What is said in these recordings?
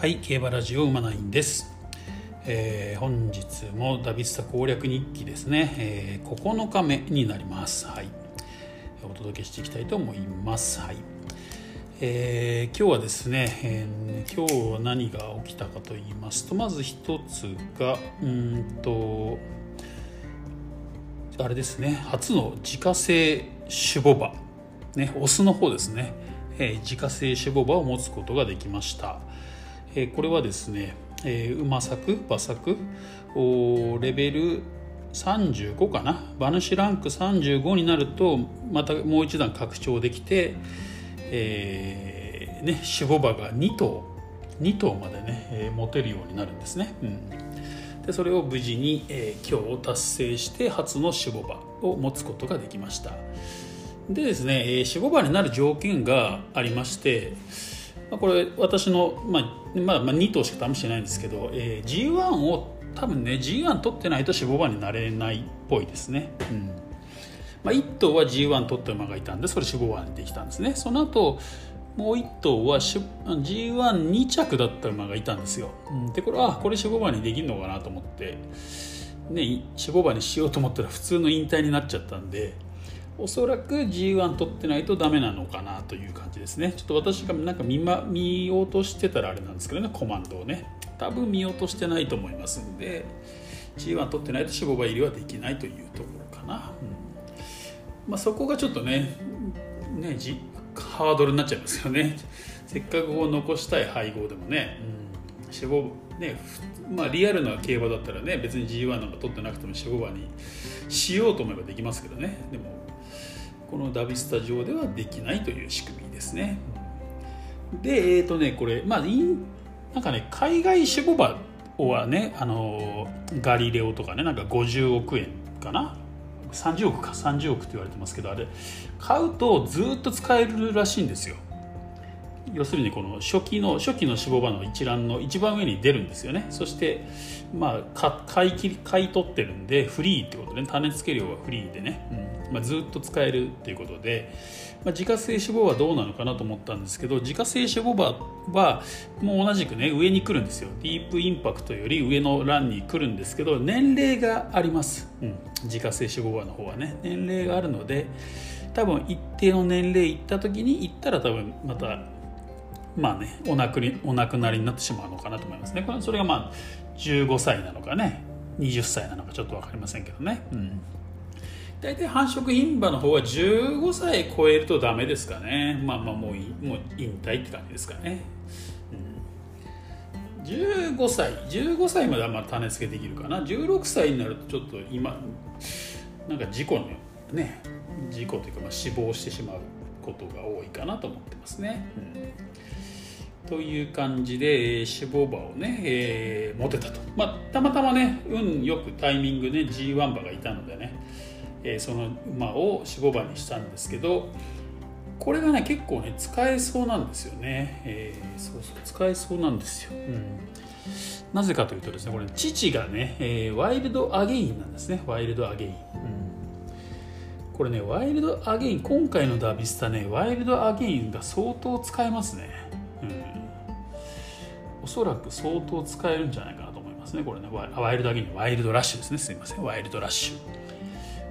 はい競馬ラジオ馬ナインです、えー本日もダビスタ攻略日記ですね、えー9日目になります。はい。お届けしていきたいと思います。はい。えー今日はですね、えー今日は何が起きたかと言いますとまず一つがうんとあれですね初の自家製種牡馬。ねオスの方ですね、えー自家製種牡馬を持つことができました、えこれはですね、えー馬作馬作。レベル35かな？馬主ランク35になるとまたもう一段拡張できて、えーね、種牡馬が2頭。2頭までね、えー持てるようになるんですね、うん、でそれを無事に、えー今日達成して初の守護馬を持つことができました。でですね、えー守護馬になる条件がありまして、まあ、これ私の、まあまあ、まあ2頭しか試してないんですけど、えー G1 を多分ね G1 取ってないと守護馬になれないっぽいですね、うん。まあ、1頭は G1 取った馬がいたんでそれ守護馬にできたんですね。その後もう1頭は G12 着だった馬がいたんですよ、うん。でこれはこれ守護馬にできるのかなと思って。ね守護馬にしようと思ったら普通の引退になっちゃったんでおそらく G1 取ってないとダメなのかなという感じですね。ちょっと私がなんか見,、ま、見落としてたらあれなんですけどね。コマンドをね。多分見落としてないと思いますんで G1 取ってないと守護馬入りはできないというところかな、うん。まあ、そこがちょっとねねじハードルになっちゃいますよね。せっかくこう残したい配合でもね、うん、守護ねふまあリアルな競馬だったらね別に G1 なんか取ってなくても守護馬にしようと思えばできますけどね。でもこのダビスタ上ではできないという仕組みですね。で、えっ、とね、これ、まあ、なんかね、海外守護馬はね、あのガリレオとかね、なんか50億円かな？30億か30億って言われてますけどあれ。買うとずっと使えるらしいんですよ。要するにこの初期の初期の脂肪馬の一覧の一番上に出るんですよね。そしてまあ買い切り買い取ってるんでフリーってこと、ね、種付け料はフリーでね、うん。まあ、ずっと使えるっていうことで、まあ、自家製脂肪はどうなのかなと思ったんですけど自家製脂肪はもう同じくね上に来るんですよ。ディープインパクトより上の欄に来るんですけど年齢があります、うん、自家製脂肪馬の方はね。年齢があるので多分一定の年齢いった時に行ったら多分またまあねお亡くお亡くなりになってしまうのかなと思いますね。それがまあ15歳なのかね。20歳なのかちょっと分かりませんけどね、うん、大体繁殖牝馬の方は15歳超えるとダメですかね。まあまあもうもう引退って感じですかね、うん、15歳15歳まではまあ種付けできるかな。16歳になるとちょっと今なんか事故のね事故というかまあ死亡してしまうことが多いかなと思ってますね、うん、という感じで死亡馬をね、えー、持てたと、まあ、たまたまね運よくタイミング、ね、G1 馬がいたのでねえ、その馬を死亡馬にしたんですけどこれがね結構ね使えそうなんですよね、えー、そうそう使えそうなんですよ、うん、なぜかというとですねこれ父がね、えー、ワイルドアゲインなんですね。ワイルドアゲイン、うん、これねワイルドアゲイン今回のダビスタねワイルドアゲインが相当使えますね、うん、おそらく相当使えるんじゃないかなと思いますね。これねワイルドアゲインワイルドラッシュですね。すいません。ワイルドラッシュ。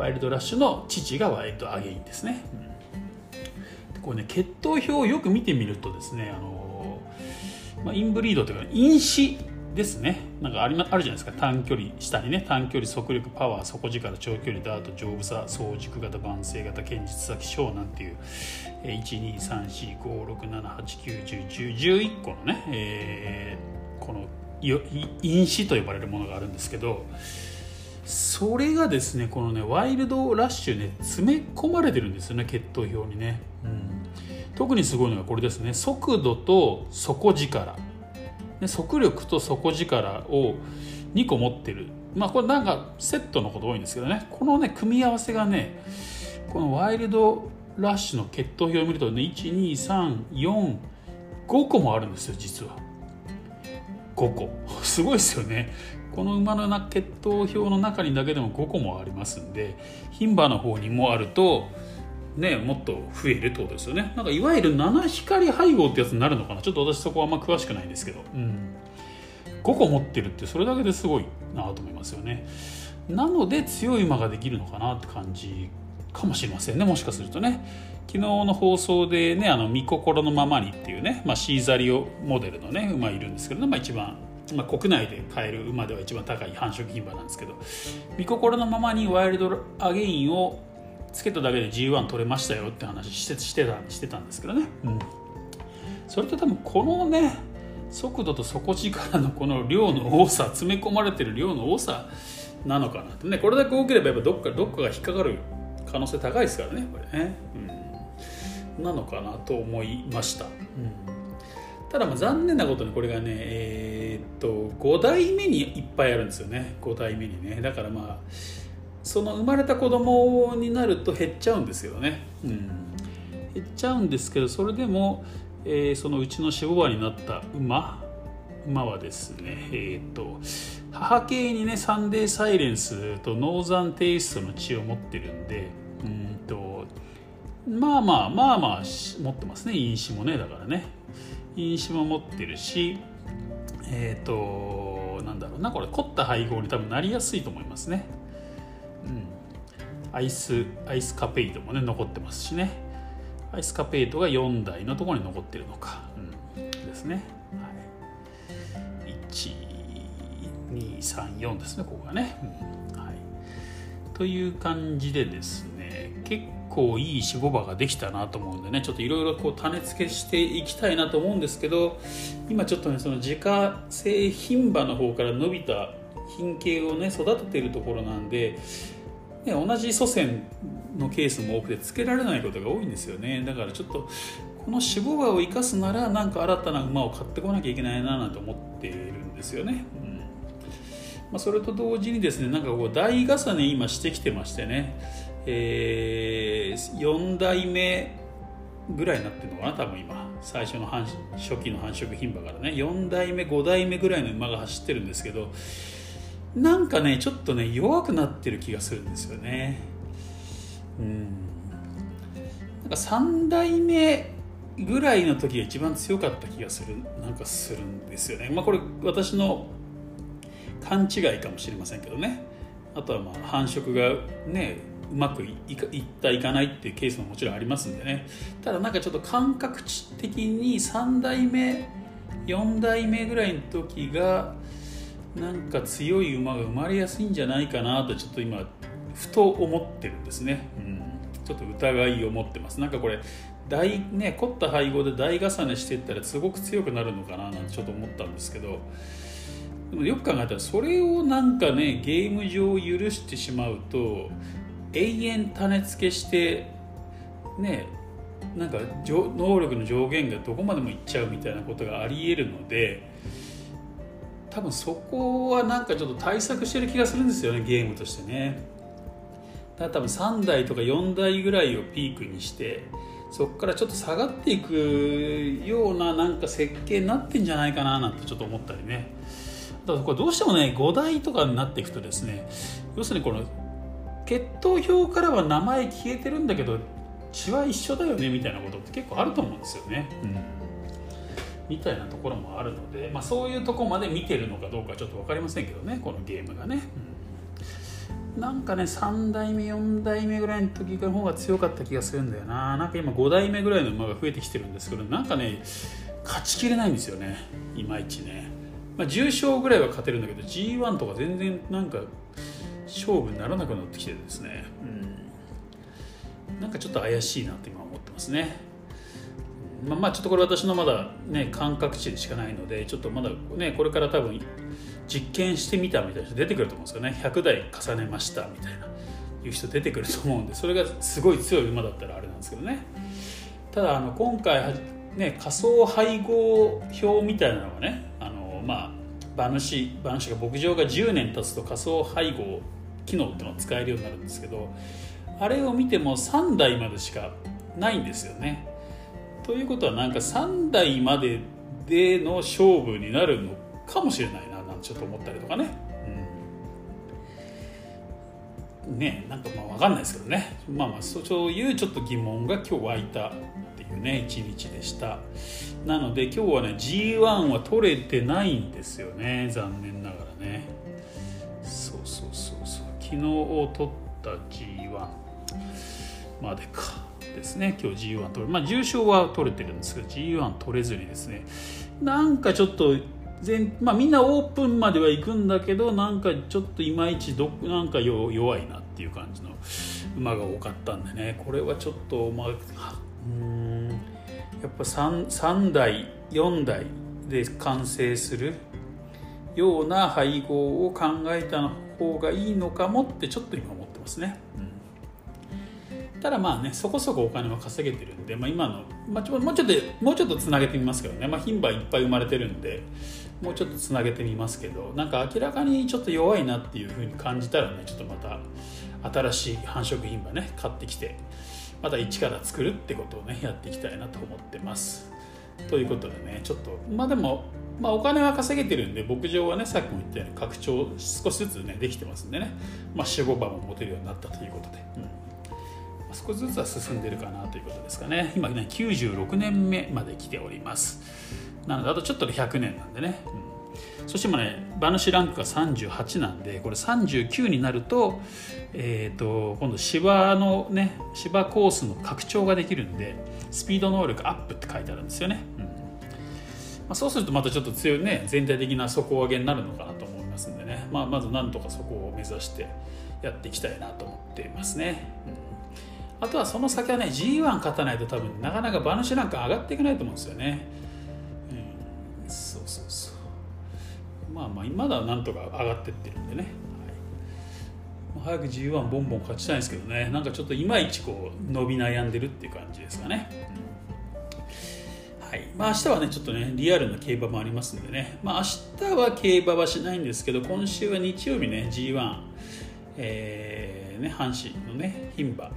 ワイルドラッシュの父がワイルドアゲインですね。うん、これね血統表をよく見てみるとですね、あのまあ、インブリードというか因子ですねなんかあり、ま、あるじゃないですか短距離下にね短距離速力パワー底力長距離ダート丈夫さ早熟型万世型堅実さ気象なんていう1234567891011個のね、えー、この因子と呼ばれるものがあるんですけどそれがですねこのねワイルドラッシュね詰め込まれてるんですよね血統表にね、うん、特にすごいのがこれですね。速度と底力。で速力と底力を2個持ってる。まあこれなんかセットのこと多いんですけどね。このね組み合わせがねこのワイルドラッシュの血統表を見るとね12345個もあるんですよ実は。5個すごいですよね。この馬の血統表の中にだけでも5個もありますんで牝馬の方にもあるとねもっと増えるってことですよね。なんかいわゆる七光配合ってやつになるのかな？ちょっと私そこはあんま詳しくないんですけど、うん、5個持ってるってそれだけですごいなと思いますよね。なので強い馬ができるのかなって感じかもしれませんねもしかするとね。昨日の放送でね「あの見心のままに」っていうね、まあ、シーザリオモデルのね馬いるんですけどね、まあ、一番、まあ、国内で買える馬では一番高い繁殖牝馬なんですけど見心のままにワイルドアゲインをつけただけで G1 取れましたよって話してしてたしてたんですけどね、うん、それと多分このね速度と底力のこの量の多さ詰め込まれてる量の多さなのかなってね。これだけ多ければやっぱどっかどっかが引っかかる可能性高いですからねこれね、うん、なのかなと思いました、うん、ただまあ残念なことにこれがねえー、っと5代目にいっぱいあるんですよね。5代目にね。だからまあその生まれた子供になると減っちゃうんですけどね、うん、減っちゃうんですけどそれでも、えー、そのうちの守護馬になった馬馬はですねえー、と母系にねサンデーサイレンスとノーザンテイストの血を持ってるんでうんとまあまあまあまあ持ってますね。因子もねだからね。因子も持ってるしえっ、ー、となんだろうなこれ凝った配合に多分なりやすいと思いますね。うん。アイスアイスカペイドもね残ってますしね。アイスカペイドが4台のところに残ってるのか、うん、ですね、はい、1 234ですねここがね、うん、はい、という感じでですね結構いい守護場ができたなと思うんでねちょっといろいろこう種付けしていきたいなと思うんですけど今ちょっとねその自家製牝馬の方から伸びた品系をね育ててるところなんで、ね、同じ祖先のケースも多くてつけられないことが多いんですよね。だからちょっとこの守護馬を生かすならなんか新たな馬を買ってこなきゃいけないななんて思っているんですよね。まあ、それと同時にですねなんかこう台重ね今してきてましてね、えー、4代目ぐらいになってるのかな多分今。最初の初期の繁殖牝馬からね。4代目5代目ぐらいの馬が走ってるんですけどなんかねちょっとね弱くなってる気がするんですよね。うん。なんか3代目ぐらいの時が一番強かった気がするなんかするんですよね。まあこれ私の勘違いかもしれませんけどね。あとはまあ繁殖がねうまくいったいかないっていうケースももちろんありますんでね。ただなんかちょっと感覚値的に3代目4代目ぐらいの時がなんか強い馬が生まれやすいんじゃないかなとちょっと今ふと思ってるんですね、うん、ちょっと疑いを持ってます。なんかこれ大ね凝った配合で台重ねしていったらすごく強くなるのかななんてちょっと思ったんですけど。でもよく考えたらそれをなんかねゲーム上許してしまうと永遠種付けしてねなんか能力の上限がどこまでもいっちゃうみたいなことがありえるので多分そこはなんかちょっと対策してる気がするんですよねゲームとしてね。だから多分3台とか4台ぐらいをピークにしてそこからちょっと下がっていくようななんか設計になってんじゃないかななんてちょっと思ったりね。だからこれどうしてもね5台とかになっていくとですね要するにこの血統表からは名前消えてるんだけど血は一緒だよねみたいなことって結構あると思うんですよね。うん。みたいなところもあるので、まあ、そういうとこまで見てるのかどうかちょっと分かりませんけどねこのゲームがね、うん、なんかね3代目4代目ぐらいの時の方が強かった気がするんだよな。なんか今5代目ぐらいの馬が増えてきてるんですけどなんかね勝ちきれないんですよね。いまいちね。まあ、10勝ぐらいは勝てるんだけど G1 とか全然なんか勝負にならなくなってきてですね、うん、なんかちょっと怪しいなって今思ってますね。まあ、まあちょっとこれ私のまだね感覚値でしかないのでちょっとまだねこれから多分実験してみたみたいな人出てくると思うんですよね。100台重ねましたみたいないう人出てくると思うんでそれがすごい強い馬だったらあれなんですけどね。ただあの今回ね仮想配合表みたいなのがねまあ馬主馬主が牧場が10年経つと仮想配合機能っていうのを使えるようになるんですけどあれを見ても3台までしかないんですよね。ということはなんか3台まででの勝負になるのかもしれないな。なんてちょっと思ったりとかね。ねなんかまあ分かんないですけどね。まあまあそういうちょっと疑問が今日湧いたっていうね一日でした。なので今日はね G1 は取れてないんですよね。残念昨日取った G1 までかですね。今日 G1 取る。まあ重賞は取れてるんですけど G1 取れずにですね。なんかちょっと全、まあ、みんなオープンまでは行くんだけどなんかちょっといまいちどなんか弱いなっていう感じの馬が多かったんでね。これはちょっとまあうんやっぱ 3, 3台4台で完成するような配合を考えた方がいいのかもってちょっと今思ってますね。うんただまあねそこそこお金は稼げてるんで、まあ、今の、まあ、もうちょっともうちょっとつなげてみますけどね、まあ、牝馬いっぱい生まれてるんでもうちょっとつなげてみますけどなんか明らかにちょっと弱いなっていうふうに感じたらねちょっとまた新しい繁殖牝馬ね買ってきてまた一から作るってことをねやっていきたいなと思ってます。ということでねちょっとまあでもまあ、お金は稼げてるんで牧場はねさっきも言ったように拡張少しずつねできてますんでね、まあ、45番も持てるようになったということで、うん。少しずつは進んでるかなということですかね。今ね96年目まで来ております。なのであとちょっとで100年なんでね、うん、そして今ね馬主ランクが38なんでこれ39になると,、えーと、今度芝のね芝コースの拡張ができるんでスピード能力アップって書いてあるんですよね、まあ、そうするとまたちょっと強いね全体的な底上げになるのかなと思いますんでね、まあ、まずなんとかそこを目指してやっていきたいなと思っていますね、うん。あとはその先はね G1 勝たないと多分なかなか馬主なんか上がっていけないと思うんですよね、うん、そうそうそう。まあまあまだなんとか上がってってるんでね、はい、早く G1 ボンボン勝ちたいんですけどね。なんかちょっといまいちこう伸び悩んでるっていう感じですかね、うん、はい。まあ明日はねちょっとねリアルな競馬もありますんでね。まあ明日は競馬はしないんですけど今週は日曜日ね G1 えーね、阪神のね牝馬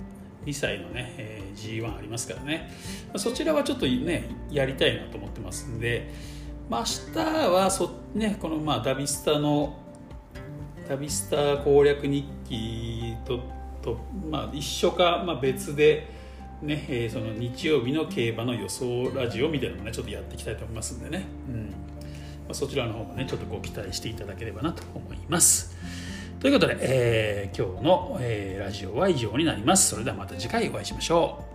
2歳のね、えー、G1 ありますからね。まあそちらはちょっとねやりたいなと思ってますんで、まあ、明日はそ、ね、このまあダビスタのダビスタ攻略日記とと、まあ、一緒か、まあ、別で、ねえー、その日曜日の競馬の予想ラジオみたいなのもねちょっとやっていきたいと思いますんでね、うんまあ、そちらの方もねちょっとご期待していただければなと思います。ということで、えー、今日の、えー、ラジオは以上になります。それではまた次回お会いしましょう。